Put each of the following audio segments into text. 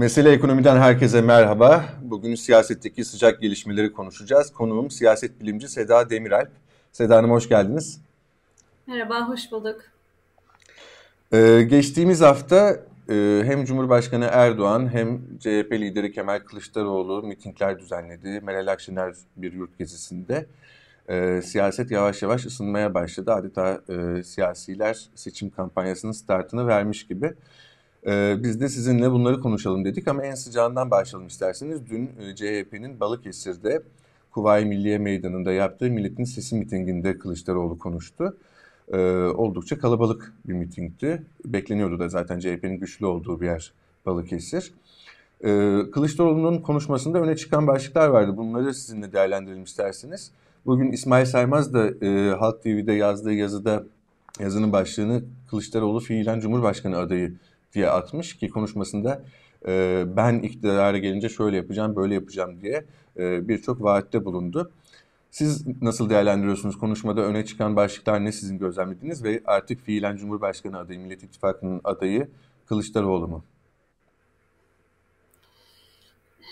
Mesele Ekonomi'den herkese merhaba. Bugün siyasetteki sıcak gelişmeleri konuşacağız. Konuğum siyaset bilimci Seda Demiralp. Seda Hanım hoş geldiniz. Merhaba, hoş bulduk. Ee, geçtiğimiz hafta e, hem Cumhurbaşkanı Erdoğan hem CHP lideri Kemal Kılıçdaroğlu mitingler düzenledi. Meral Akşener bir yurt gezisinde. E, siyaset yavaş yavaş ısınmaya başladı. Adeta e, siyasiler seçim kampanyasının startını vermiş gibi. Ee, biz de sizinle bunları konuşalım dedik ama en sıcağından başlayalım isterseniz. Dün e, CHP'nin Balıkesir'de Kuvayi Milliye Meydanı'nda yaptığı Milletin Sesi mitinginde Kılıçdaroğlu konuştu. Ee, oldukça kalabalık bir mitingdi. Bekleniyordu da zaten CHP'nin güçlü olduğu bir yer Balıkesir. Ee, Kılıçdaroğlu'nun konuşmasında öne çıkan başlıklar vardı. Bunları sizinle değerlendirelim isterseniz. Bugün İsmail Saymaz da e, Halk TV'de yazdığı yazıda yazının başlığını Kılıçdaroğlu fiilen Cumhurbaşkanı adayı diye atmış ki konuşmasında e, ben iktidara gelince şöyle yapacağım, böyle yapacağım diye e, birçok vaatte bulundu. Siz nasıl değerlendiriyorsunuz? Konuşmada öne çıkan başlıklar ne sizin gözlemlediğiniz ve artık fiilen Cumhurbaşkanı adayı, Millet İttifakı'nın adayı Kılıçdaroğlu mu?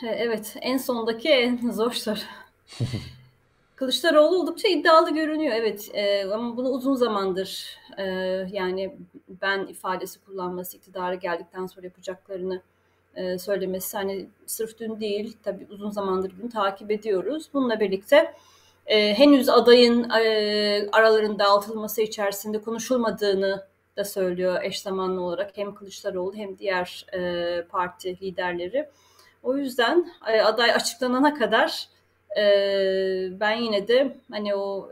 Evet, en sondaki en zor soru. Kılıçdaroğlu oldukça iddialı görünüyor evet e, ama bunu uzun zamandır e, yani ben ifadesi kullanması iktidara geldikten sonra yapacaklarını e, söylemesi hani sırf dün değil tabii uzun zamandır bunu takip ediyoruz. Bununla birlikte e, henüz adayın e, aralarında dağıtılması içerisinde konuşulmadığını da söylüyor eş zamanlı olarak hem Kılıçdaroğlu hem diğer e, parti liderleri. O yüzden e, aday açıklanana kadar ben yine de hani o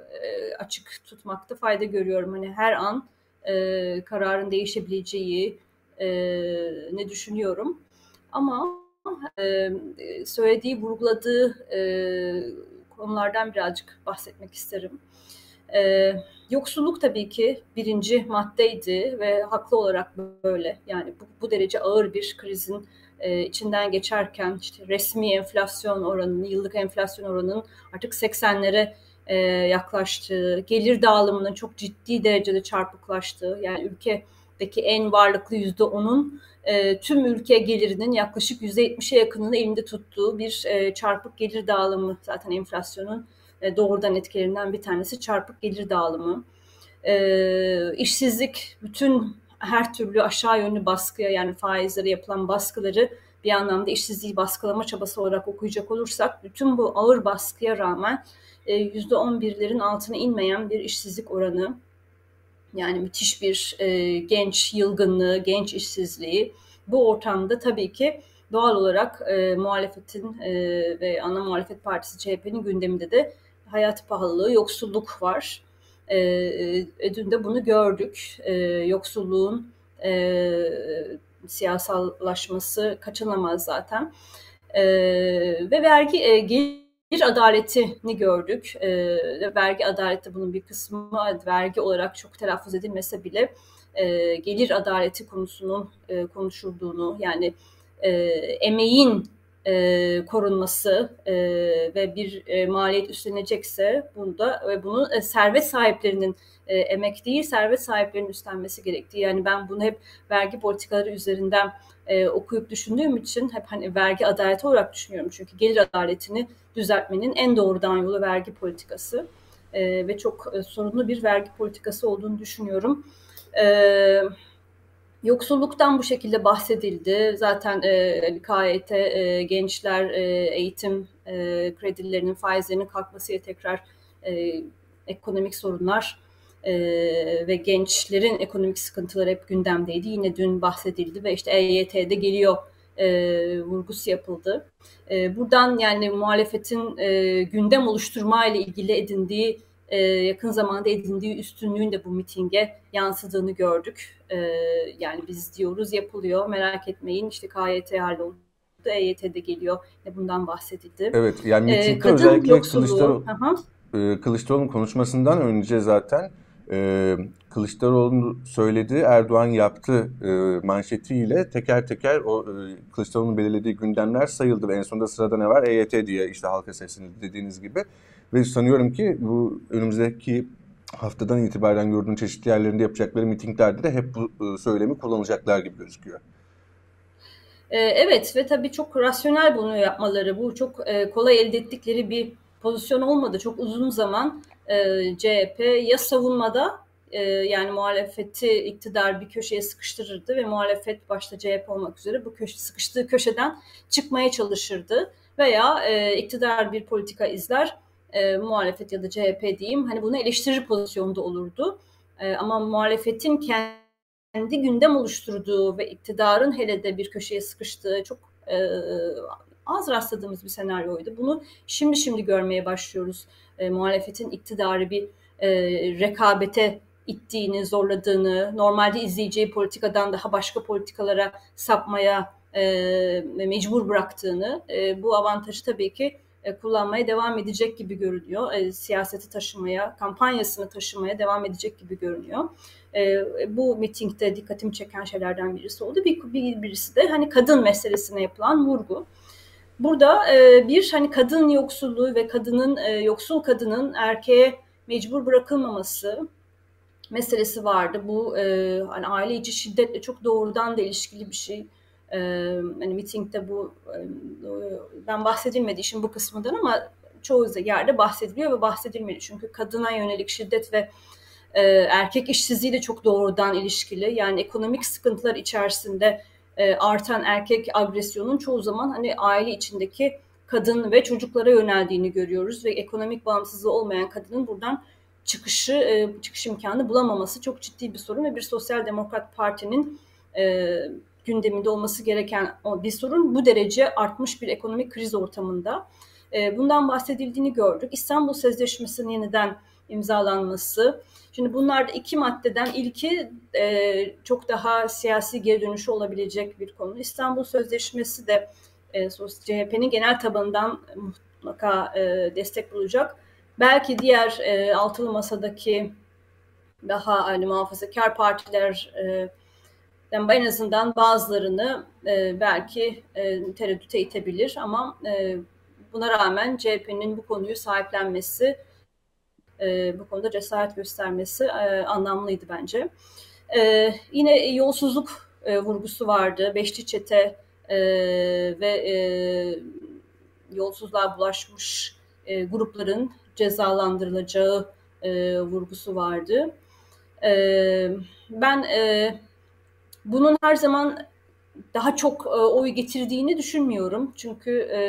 açık tutmakta fayda görüyorum. Hani her an kararın değişebileceği ne düşünüyorum. Ama söylediği, vurguladığı konulardan birazcık bahsetmek isterim. Yoksulluk tabii ki birinci maddeydi ve haklı olarak böyle. Yani bu, bu derece ağır bir krizin e, içinden geçerken işte resmi enflasyon oranının, yıllık enflasyon oranının artık 80'lere e, yaklaştığı, gelir dağılımının çok ciddi derecede çarpıklaştığı, yani ülkedeki en varlıklı yüzde onun e, tüm ülke gelirinin yaklaşık yüzde yetmişe yakınını elinde tuttuğu bir e, çarpık gelir dağılımı zaten enflasyonun e, doğrudan etkilerinden bir tanesi çarpık gelir dağılımı. E, işsizlik bütün her türlü aşağı yönlü baskıya yani faizlere yapılan baskıları bir anlamda işsizliği baskılama çabası olarak okuyacak olursak bütün bu ağır baskıya rağmen %11'lerin e, altına inmeyen bir işsizlik oranı yani müthiş bir e, genç yılgınlığı, genç işsizliği bu ortamda tabii ki doğal olarak e, muhalefetin e, ve ana muhalefet partisi CHP'nin gündeminde de hayat pahalılığı, yoksulluk var. E, e, dün de bunu gördük. E, yoksulluğun e, siyasallaşması kaçınılmaz zaten. E, ve vergi e, gelir adaletini gördük. E, vergi adaleti bunun bir kısmı vergi olarak çok telaffuz edilmese bile e, gelir adaleti konusunun e, konuşulduğunu yani e, emeğin e, korunması e, ve bir e, maliyet üstlenecekse bunda ve bunu e, servet sahiplerinin e, emek değil servet sahiplerinin üstlenmesi gerektiği. Yani ben bunu hep vergi politikaları üzerinden e, okuyup düşündüğüm için hep hani vergi adaleti olarak düşünüyorum. Çünkü gelir adaletini düzeltmenin en doğrudan yolu vergi politikası e, ve çok e, sorunlu bir vergi politikası olduğunu düşünüyorum. Evet Yoksulluktan bu şekilde bahsedildi. Zaten e, KYT e, gençler e, eğitim e, kredilerinin faizlerinin kalkmasıyla tekrar e, ekonomik sorunlar e, ve gençlerin ekonomik sıkıntıları hep gündemdeydi. Yine dün bahsedildi ve işte EYT'de geliyor e, vurgusu yapıldı. E, buradan yani muhalefetin e, gündem oluşturma ile ilgili edindiği e, yakın zamanda edindiği üstünlüğün de bu mitinge yansıdığını gördük. E, yani biz diyoruz yapılıyor merak etmeyin işte KYT halloldu. EYT'de geliyor. E, bundan bahsedildi. Evet yani e, mitingde ee, özellikle Kılıçdaroğlu, e, Kılıçdaroğlu'nun konuşmasından önce zaten e, Kılıçdaroğlu'nun söyledi, Erdoğan yaptı e, manşetiyle teker teker o e, Kılıçdaroğlu'nun belirlediği gündemler sayıldı ve en sonunda sırada ne var? EYT diye işte halka seslenildi dediğiniz gibi. Ve sanıyorum ki bu önümüzdeki haftadan itibaren gördüğün çeşitli yerlerinde yapacakları mitinglerde de hep bu e, söylemi kullanacaklar gibi gözüküyor. Evet ve tabii çok rasyonel bunu yapmaları, bu çok kolay elde ettikleri bir pozisyon olmadı. Çok uzun zaman CHP ya savunmada yani muhalefeti iktidar bir köşeye sıkıştırırdı ve muhalefet başta CHP olmak üzere bu köşe, sıkıştığı köşeden çıkmaya çalışırdı veya iktidar bir politika izler muhalefet ya da CHP diyeyim hani bunu eleştirir pozisyonda olurdu. ama muhalefetin kendi gündem oluşturduğu ve iktidarın hele de bir köşeye sıkıştığı çok e, az rastladığımız bir senaryoydu. Bunu şimdi şimdi görmeye başlıyoruz. E, muhalefetin iktidarı bir e, rekabete ittiğini, zorladığını, normalde izleyeceği politikadan daha başka politikalara sapmaya e, mecbur bıraktığını, e, bu avantajı tabii ki e, kullanmaya devam edecek gibi görünüyor. E, siyaseti taşımaya, kampanyasını taşımaya devam edecek gibi görünüyor. E, bu mitingde dikkatimi çeken şeylerden birisi oldu. Bir, bir birisi de hani kadın meselesine yapılan vurgu. Burada bir hani kadın yoksulluğu ve kadının yoksul kadının erkeğe mecbur bırakılmaması meselesi vardı. Bu hani aile içi şiddetle çok doğrudan da ilişkili bir şey e, hani mitingde bu e, ben bahsedilmedi işin bu kısmından ama çoğu yerde bahsediliyor ve bahsedilmedi. Çünkü kadına yönelik şiddet ve e, erkek işsizliği de çok doğrudan ilişkili. Yani ekonomik sıkıntılar içerisinde e, artan erkek agresyonun çoğu zaman hani aile içindeki kadın ve çocuklara yöneldiğini görüyoruz ve ekonomik bağımsızlığı olmayan kadının buradan çıkışı, e, çıkış imkanı bulamaması çok ciddi bir sorun ve bir sosyal demokrat partinin e, gündeminde olması gereken bir sorun bu derece artmış bir ekonomik kriz ortamında. Bundan bahsedildiğini gördük. İstanbul Sözleşmesi'nin yeniden imzalanması. Şimdi bunlarda iki maddeden ilki e, çok daha siyasi geri dönüşü olabilecek bir konu. İstanbul Sözleşmesi de e, CHP'nin genel tabanından mutlaka destek bulacak. Belki diğer altılı masadaki daha hani muhafazakar partiler yani en azından bazılarını e, belki e, tereddüte itebilir ama e, buna rağmen CHP'nin bu konuyu sahiplenmesi, e, bu konuda cesaret göstermesi e, anlamlıydı bence. E, yine yolsuzluk e, vurgusu vardı. Beşli çete e, ve e, yolsuzluğa bulaşmış e, grupların cezalandırılacağı e, vurgusu vardı. E, ben e, bunun her zaman daha çok e, oy getirdiğini düşünmüyorum. Çünkü e,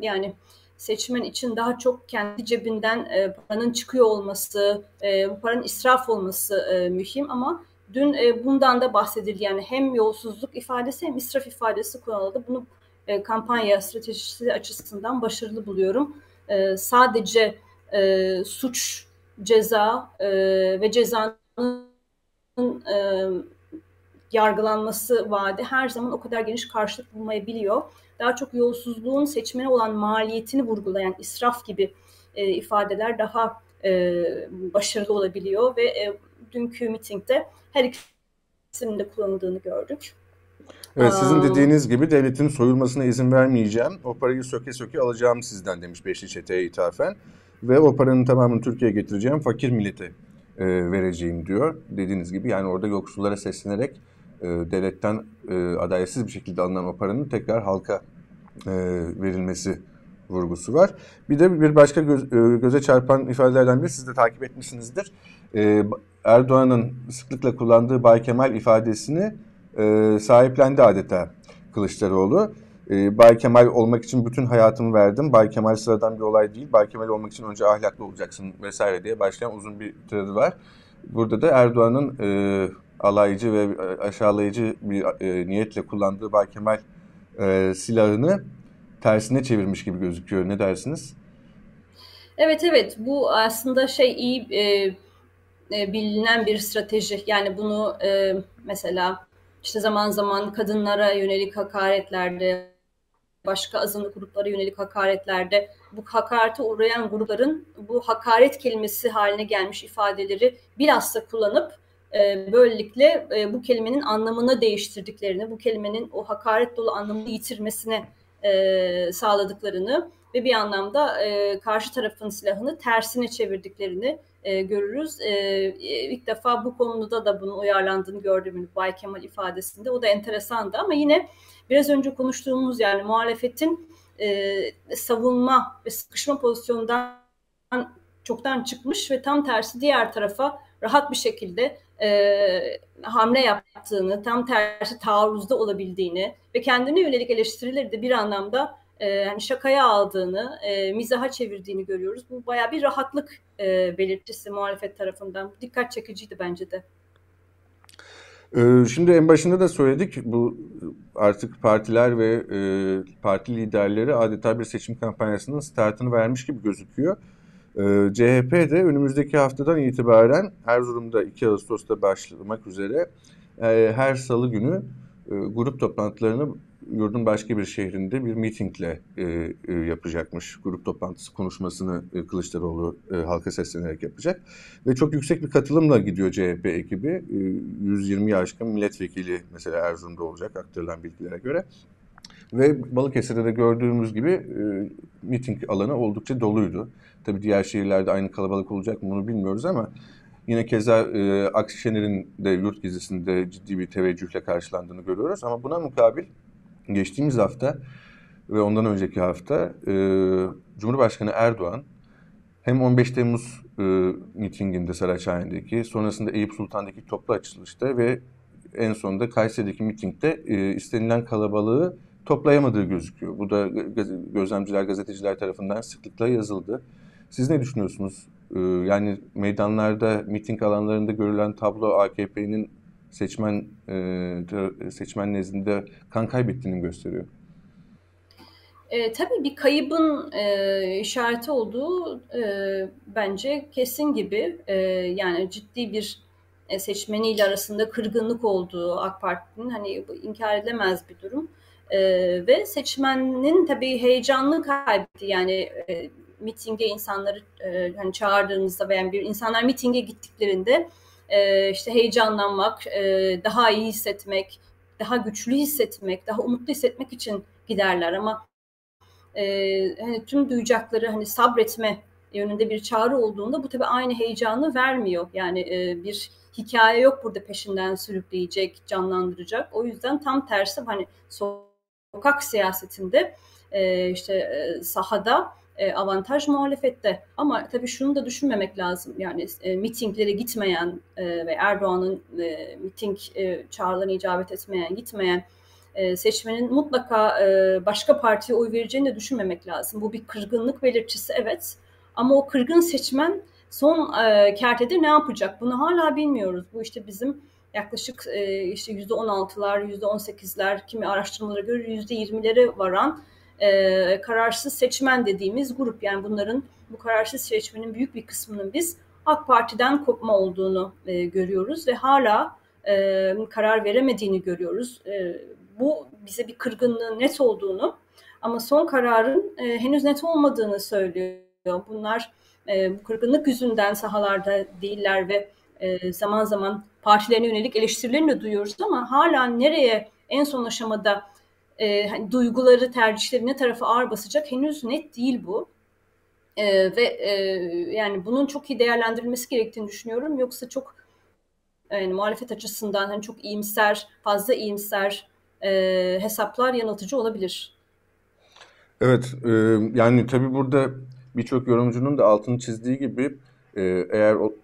yani seçmen için daha çok kendi cebinden e, paranın çıkıyor olması, e, bu paranın israf olması e, mühim ama dün e, bundan da bahsedildi. Yani hem yolsuzluk ifadesi hem israf ifadesi kullanıldı. Bunu e, kampanya stratejisi açısından başarılı buluyorum. E, sadece e, suç, ceza e, ve cezanın e, yargılanması vaadi her zaman o kadar geniş karşılık bulmayabiliyor. Daha çok yolsuzluğun seçmene olan maliyetini vurgulayan israf gibi e, ifadeler daha e, başarılı olabiliyor ve e, dünkü mitingde her ikisinin de kullanıldığını gördük. Evet sizin dediğiniz gibi devletin soyulmasına izin vermeyeceğim. O parayı söke söke alacağım sizden demiş Beşli Çete'ye ithafen. Ve o paranın tamamını Türkiye'ye getireceğim, fakir millete e, vereceğim diyor. Dediğiniz gibi yani orada yoksullara seslenerek e, devletten e, adaletsiz bir şekilde alınan o paranın tekrar halka e, verilmesi vurgusu var. Bir de bir başka göz, e, göze çarpan ifadelerden biri siz de takip etmişsinizdir. E, Erdoğan'ın sıklıkla kullandığı Bay Kemal ifadesini e, sahiplendi adeta Kılıçdaroğlu. E, Bay Kemal olmak için bütün hayatımı verdim. Bay Kemal sıradan bir olay değil. Bay Kemal olmak için önce ahlaklı olacaksın vesaire diye başlayan uzun bir tiradı var. Burada da Erdoğan'ın e, alaycı ve e, aşağılayıcı bir e, niyetle kullandığı Bay Kemal e, silahını tersine çevirmiş gibi gözüküyor. Ne dersiniz? Evet evet bu aslında şey iyi e, e, bilinen bir strateji. Yani bunu e, mesela işte zaman zaman kadınlara yönelik hakaretlerde başka azınlık gruplara yönelik hakaretlerde bu hakarete uğrayan grupların bu hakaret kelimesi haline gelmiş ifadeleri bilhassa kullanıp e, böylelikle e, bu kelimenin anlamını değiştirdiklerini, bu kelimenin o hakaret dolu anlamını yitirmesine e, sağladıklarını ve bir anlamda e, karşı tarafın silahını tersine çevirdiklerini görürüz. E, ilk defa bu konuda da bunun uyarlandığını gördüm Bay Kemal ifadesinde. O da enteresandı ama yine biraz önce konuştuğumuz yani muhalefetin savunma ve sıkışma pozisyonundan çoktan çıkmış ve tam tersi diğer tarafa rahat bir şekilde e, hamle yaptığını, tam tersi taarruzda olabildiğini ve kendine yönelik eleştirileri de bir anlamda e, yani şakaya aldığını, e, mizaha çevirdiğini görüyoruz. Bu baya bir rahatlık e, belirtisi muhalefet tarafından. Dikkat çekiciydi bence de. Ee, şimdi en başında da söyledik bu artık partiler ve e, parti liderleri adeta bir seçim kampanyasının startını vermiş gibi gözüküyor. Ee, CHP de önümüzdeki haftadan itibaren Erzurum'da 2 Ağustos'ta başlamak üzere e, her salı günü e, grup toplantılarını yurdun başka bir şehrinde bir mitingle e, yapacakmış. Grup toplantısı konuşmasını Kılıçdaroğlu halka seslenerek yapacak. Ve çok yüksek bir katılımla gidiyor CHP ekibi. E, 120 aşkın milletvekili mesela Erzurum'da olacak aktarılan bilgilere göre. Ve Balıkesir'de de gördüğümüz gibi e, miting alanı oldukça doluydu. Tabii diğer şehirlerde aynı kalabalık olacak mı bunu bilmiyoruz ama yine keza e, Akşener'in de yurt gezisinde ciddi bir teveccühle karşılandığını görüyoruz. Ama buna mukabil geçtiğimiz hafta ve ondan önceki hafta e, Cumhurbaşkanı Erdoğan hem 15 Temmuz e, mitinginde Saraçhane'deki, sonrasında Eyüp Sultan'daki toplu açılışta ve en sonunda Kayseri'deki mitingde e, istenilen kalabalığı toplayamadığı gözüküyor. Bu da gözlemciler, gazeteciler tarafından sıklıkla yazıldı. Siz ne düşünüyorsunuz? Ee, yani meydanlarda, miting alanlarında görülen tablo AKP'nin seçmen e, seçmen nezdinde kan kaybettiğini gösteriyor. E, tabii bir kaybın e, işareti olduğu e, bence kesin gibi. E, yani ciddi bir e, seçmeniyle arasında kırgınlık olduğu AK Parti'nin hani inkar edilemez bir durum. E, ve seçmenin tabii heyecanlı kaybetti. Yani e, mitinge insanları e, hani çağırdığınızda veya bir insanlar mitinge gittiklerinde e, işte heyecanlanmak, e, daha iyi hissetmek, daha güçlü hissetmek, daha umutlu hissetmek için giderler ama e, hani tüm duyacakları hani sabretme yönünde bir çağrı olduğunda bu tabii aynı heyecanı vermiyor. Yani e, bir hikaye yok burada peşinden sürükleyecek, canlandıracak. O yüzden tam tersi hani sokak siyasetinde e, işte e, sahada e, avantaj muhalefette. Ama tabii şunu da düşünmemek lazım. Yani e, mitinglere gitmeyen e, ve Erdoğan'ın e, miting e, çağrılarına icabet etmeyen, gitmeyen e, seçmenin mutlaka e, başka partiye oy vereceğini de düşünmemek lazım. Bu bir kırgınlık belirtisi evet. Ama o kırgın seçmen son e, kertede ne yapacak? Bunu hala bilmiyoruz. Bu işte bizim yaklaşık e, işte %16'lar, %18'ler, kimi araştırmalara göre %20'lere varan e, kararsız seçmen dediğimiz grup. Yani bunların bu kararsız seçmenin büyük bir kısmının biz AK Parti'den kopma olduğunu e, görüyoruz ve hala e, karar veremediğini görüyoruz. Bu bize bir kırgınlığın net olduğunu ama son kararın henüz net olmadığını söylüyor. Bunlar bu kırgınlık yüzünden sahalarda değiller ve e, zaman zaman partilerine yönelik eleştirilerini de duyuyoruz ama hala nereye en son aşamada e, hani duyguları, tercihleri ne tarafa ağır basacak henüz net değil bu. E, ve e, yani bunun çok iyi değerlendirilmesi gerektiğini düşünüyorum. Yoksa çok yani muhalefet açısından hani çok iyimser, fazla iyimser e, hesaplar yanıltıcı olabilir. Evet, e, yani tabii burada birçok yorumcunun da altını çizdiği gibi e, eğer o,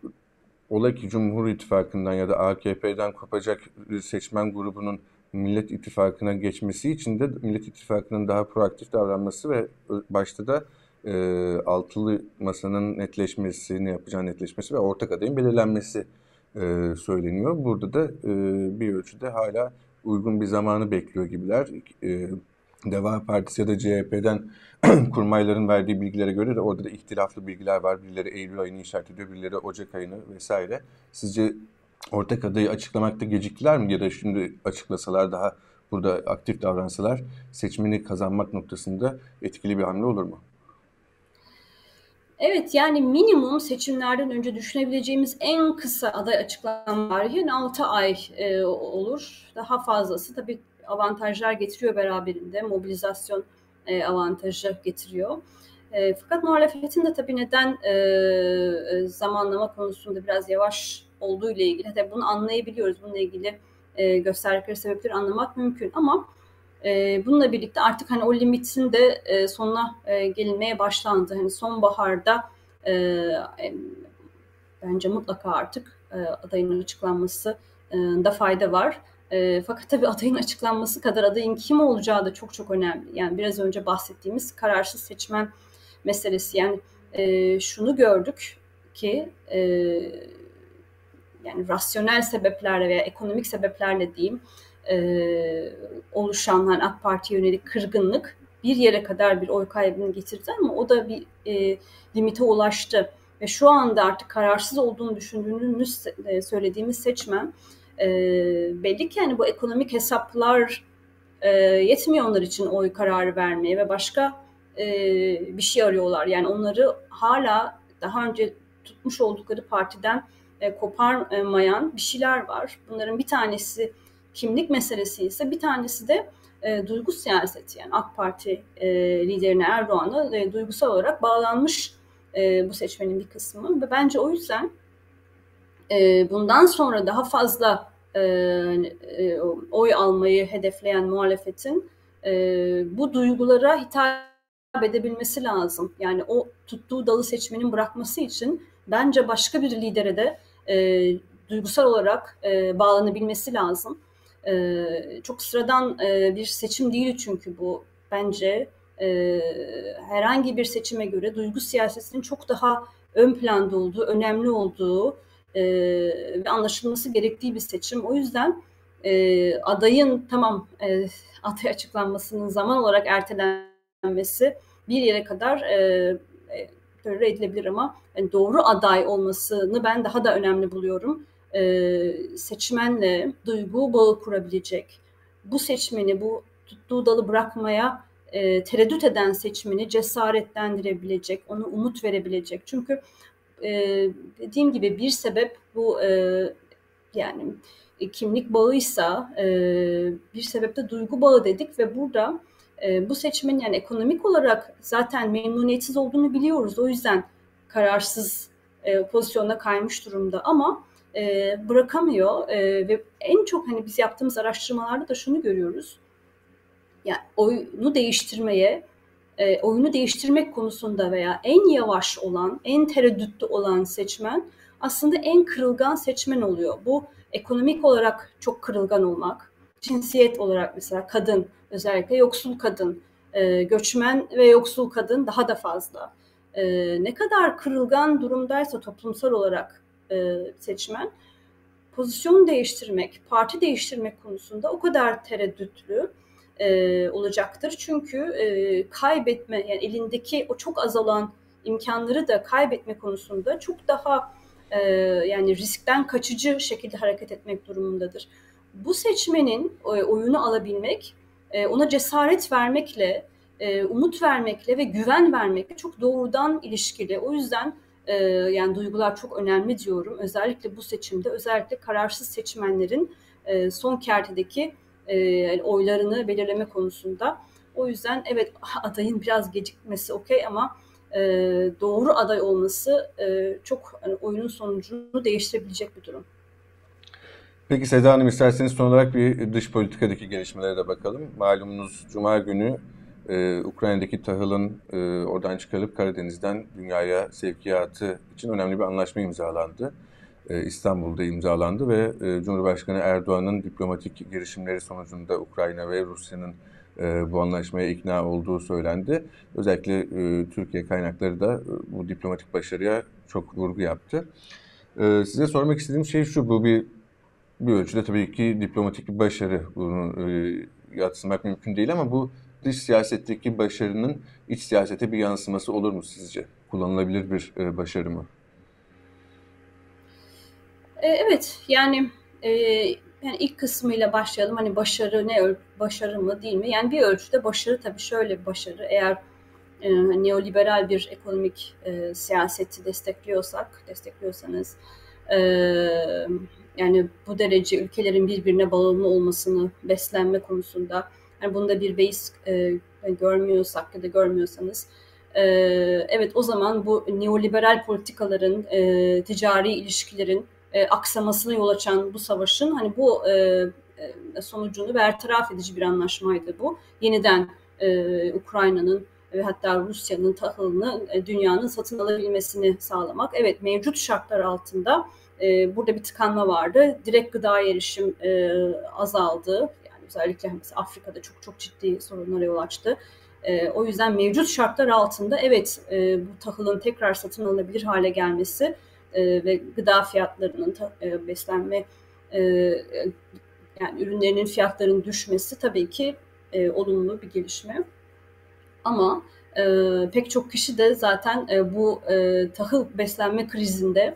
ola ki Cumhur İttifakı'ndan ya da AKP'den kopacak seçmen grubunun Millet İttifakı'na geçmesi için de Millet İttifakı'nın daha proaktif davranması ve başta da e, altılı masanın netleşmesi, ne yapacağı netleşmesi ve ortak adayın belirlenmesi e, söyleniyor. Burada da e, bir ölçüde hala uygun bir zamanı bekliyor gibiler. E, Deva Partisi ya da CHP'den kurmayların verdiği bilgilere göre de orada da ihtilaflı bilgiler var. Birileri Eylül ayını işaret ediyor, birileri Ocak ayını vesaire. Sizce ortak adayı açıklamakta geciktiler mi ya da şimdi açıklasalar daha burada aktif davransalar seçmeni kazanmak noktasında etkili bir hamle olur mu? Evet yani minimum seçimlerden önce düşünebileceğimiz en kısa aday açıklama tarihi 6 ay e, olur. Daha fazlası tabii avantajlar getiriyor beraberinde. Mobilizasyon e, avantajı getiriyor. E, fakat muhalefetin de tabii neden e, e, zamanlama konusunda biraz yavaş olduğu ile ilgili, tabii bunu anlayabiliyoruz. Bununla ilgili e, gösterdikleri sebepleri anlamak mümkün ama e, bununla birlikte artık hani o limitin de e, sonuna e, gelinmeye başlandı. Hani sonbaharda e, e, bence mutlaka artık e, adayın açıklanması da fayda var. E, fakat tabii adayın açıklanması kadar adayın kim olacağı da çok çok önemli. Yani biraz önce bahsettiğimiz kararsız seçmen meselesi. Yani e, şunu gördük ki e, yani rasyonel sebeplerle veya ekonomik sebeplerle diyeyim e, oluşan hani AK Parti yönelik kırgınlık bir yere kadar bir oy kaybını getirdi ama o da bir e, limite ulaştı. Ve şu anda artık kararsız olduğunu düşündüğünüz e, söylediğimiz seçmen e, belli ki yani bu ekonomik hesaplar e, yetmiyor onlar için oy kararı vermeye ve başka e, bir şey arıyorlar. Yani onları hala daha önce tutmuş oldukları partiden e, koparmayan bir şeyler var. Bunların bir tanesi kimlik meselesi ise bir tanesi de e, duygu siyaseti. Yani AK Parti e, liderine Erdoğan'a e, duygusal olarak bağlanmış e, bu seçmenin bir kısmı. Ve bence o yüzden e, bundan sonra daha fazla e, e, oy almayı hedefleyen muhalefetin e, bu duygulara hitap edebilmesi lazım. Yani o tuttuğu dalı seçmenin bırakması için bence başka bir lidere de e, duygusal olarak e, bağlanabilmesi lazım. E, çok sıradan e, bir seçim değil çünkü bu bence e, herhangi bir seçime göre duygu siyasetinin çok daha ön planda olduğu, önemli olduğu e, ve anlaşılması gerektiği bir seçim. O yüzden e, adayın tamam e, aday açıklanmasının zaman olarak ertelenmesi bir yere kadar e, e, edilebilir ama yani doğru aday olmasını ben daha da önemli buluyorum. E, seçmenle duygu bağı kurabilecek, bu seçmeni, bu tuttuğu dalı bırakmaya e, tereddüt eden seçmeni cesaretlendirebilecek, ona umut verebilecek. Çünkü e, dediğim gibi bir sebep bu e, yani kimlik bağıysa e, bir sebep de duygu bağı dedik ve burada e, bu seçmenin yani ekonomik olarak zaten memnuniyetsiz olduğunu biliyoruz. O yüzden kararsız e, pozisyonda kaymış durumda ama e, bırakamıyor e, ve en çok hani biz yaptığımız araştırmalarda da şunu görüyoruz. Yani oyunu değiştirmeye, e, oyunu değiştirmek konusunda veya en yavaş olan, en tereddütlü olan seçmen aslında en kırılgan seçmen oluyor. Bu ekonomik olarak çok kırılgan olmak, cinsiyet olarak mesela kadın, özellikle yoksul kadın, e, göçmen ve yoksul kadın daha da fazla. E, ne kadar kırılgan durumdaysa toplumsal olarak e, seçmen, pozisyon değiştirmek, parti değiştirmek konusunda o kadar tereddütlü e, olacaktır. Çünkü e, kaybetme, yani elindeki o çok azalan imkanları da kaybetme konusunda çok daha e, yani riskten kaçıcı şekilde hareket etmek durumundadır. Bu seçmenin e, oyunu alabilmek, e, ona cesaret vermekle, e, umut vermekle ve güven vermekle çok doğrudan ilişkili. O yüzden e, yani duygular çok önemli diyorum. Özellikle bu seçimde, özellikle kararsız seçmenlerin e, son kertedeki e, oylarını belirleme konusunda. O yüzden evet adayın biraz gecikmesi okey ama e, doğru aday olması e, çok yani oyunun sonucunu değiştirebilecek bir durum. Peki Seda Hanım isterseniz son olarak bir dış politikadaki gelişmelere de bakalım. Malumunuz Cuma günü e, Ukrayna'daki tahılın e, oradan çıkarılıp Karadeniz'den dünyaya sevkiyatı için önemli bir anlaşma imzalandı. E, İstanbul'da imzalandı ve e, Cumhurbaşkanı Erdoğan'ın diplomatik girişimleri sonucunda Ukrayna ve Rusya'nın e, bu anlaşmaya ikna olduğu söylendi. Özellikle Türkiye kaynakları da bu diplomatik başarıya çok vurgu yaptı. Size sormak istediğim şey şu, bu bir bir ölçüde tabii ki diplomatik bir başarı. Bunu yatsımak mümkün değil ama bu dış siyasetteki başarının iç siyasete bir yansıması olur mu sizce? Kullanılabilir bir başarı mı? E, evet, yani e, yani ilk kısmıyla başlayalım. Hani başarı ne başarı mı değil mi? Yani bir ölçüde başarı tabii şöyle bir başarı. Eğer e, neoliberal bir ekonomik e, siyaseti destekliyorsak, destekliyorsanız e, yani bu derece ülkelerin birbirine bağımlı olmasını beslenme konusunda yani bunda bir beis e, görmüyorsak ya da görmüyorsanız evet o zaman bu neoliberal politikaların, ticari ilişkilerin aksamasına yol açan bu savaşın hani bu sonucunu bertaraf edici bir anlaşmaydı bu. Yeniden Ukrayna'nın ve hatta Rusya'nın tahılını dünyanın satın alabilmesini sağlamak. Evet mevcut şartlar altında burada bir tıkanma vardı. Direkt gıda erişim azaldı. Yani özellikle mesela Afrika'da çok çok ciddi sorunlara yol açtı. E, o yüzden mevcut şartlar altında evet e, bu tahılın tekrar satın alınabilir hale gelmesi e, ve gıda fiyatlarının e, beslenme e, yani ürünlerinin fiyatlarının düşmesi tabii ki olumlu bir gelişme. Ama pek çok kişi de zaten bu tahıl beslenme krizinde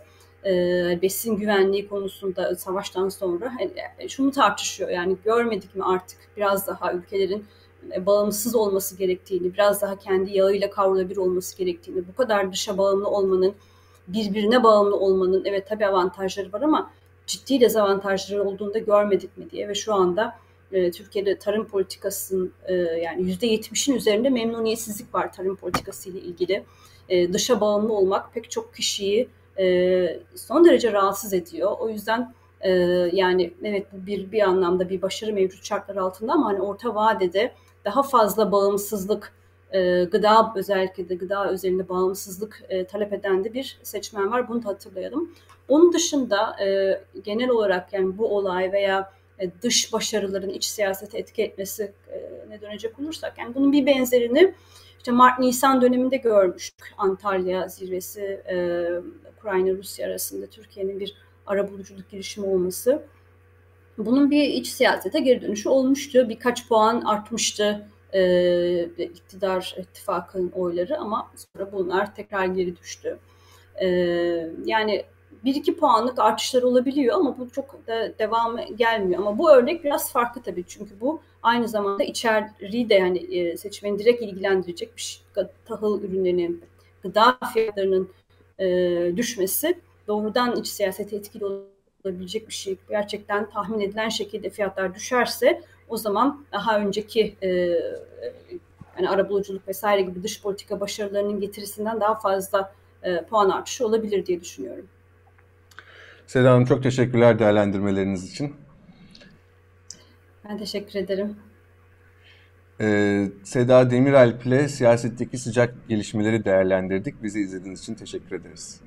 besin güvenliği konusunda savaştan sonra hani, şunu tartışıyor. Yani görmedik mi artık biraz daha ülkelerin bağımsız olması gerektiğini, biraz daha kendi yağıyla kavrulabilir olması gerektiğini, bu kadar dışa bağımlı olmanın, birbirine bağımlı olmanın evet tabii avantajları var ama ciddi dezavantajları olduğunu da görmedik mi diye ve şu anda e, Türkiye'de tarım politikasının e, yani yüzde yetmişin üzerinde memnuniyetsizlik var tarım politikası ile ilgili. E, dışa bağımlı olmak pek çok kişiyi e, son derece rahatsız ediyor. O yüzden e, yani evet bu bir bir anlamda bir başarı mevcut şartlar altında ama hani orta vadede daha fazla bağımsızlık e, gıda özellikle de gıda özelinde bağımsızlık e, talep eden de bir seçmen var. Bunu da hatırlayalım. Onun dışında e, genel olarak yani bu olay veya dış başarıların iç siyasete etki etmesi ne dönecek olursak yani bunun bir benzerini işte Mart-Nisan döneminde görmüştük. Antalya zirvesi Ukrayna-Rusya arasında Türkiye'nin bir ara buluculuk girişimi olması. Bunun bir iç siyasete geri dönüşü olmuştu. Birkaç puan artmıştı e, iktidar ittifakının oyları ama sonra bunlar tekrar geri düştü. E, yani bir iki puanlık artışlar olabiliyor ama bu çok da devam gelmiyor. Ama bu örnek biraz farklı tabii çünkü bu aynı zamanda içeriği de yani e, seçmeni direkt ilgilendirecek bir şey. Tahıl ürünlerinin, gıda fiyatlarının e, düşmesi doğrudan iç siyasete etkili olabilecek bir şey. Gerçekten tahmin edilen şekilde fiyatlar düşerse o zaman daha önceki e, yani arabuluculuk vesaire gibi dış politika başarılarının getirisinden daha fazla e, puan artışı olabilir diye düşünüyorum. Seda Hanım çok teşekkürler değerlendirmeleriniz için. Ben teşekkür ederim. Ee, Seda Demiralp ile siyasetteki sıcak gelişmeleri değerlendirdik. Bizi izlediğiniz için teşekkür ederiz.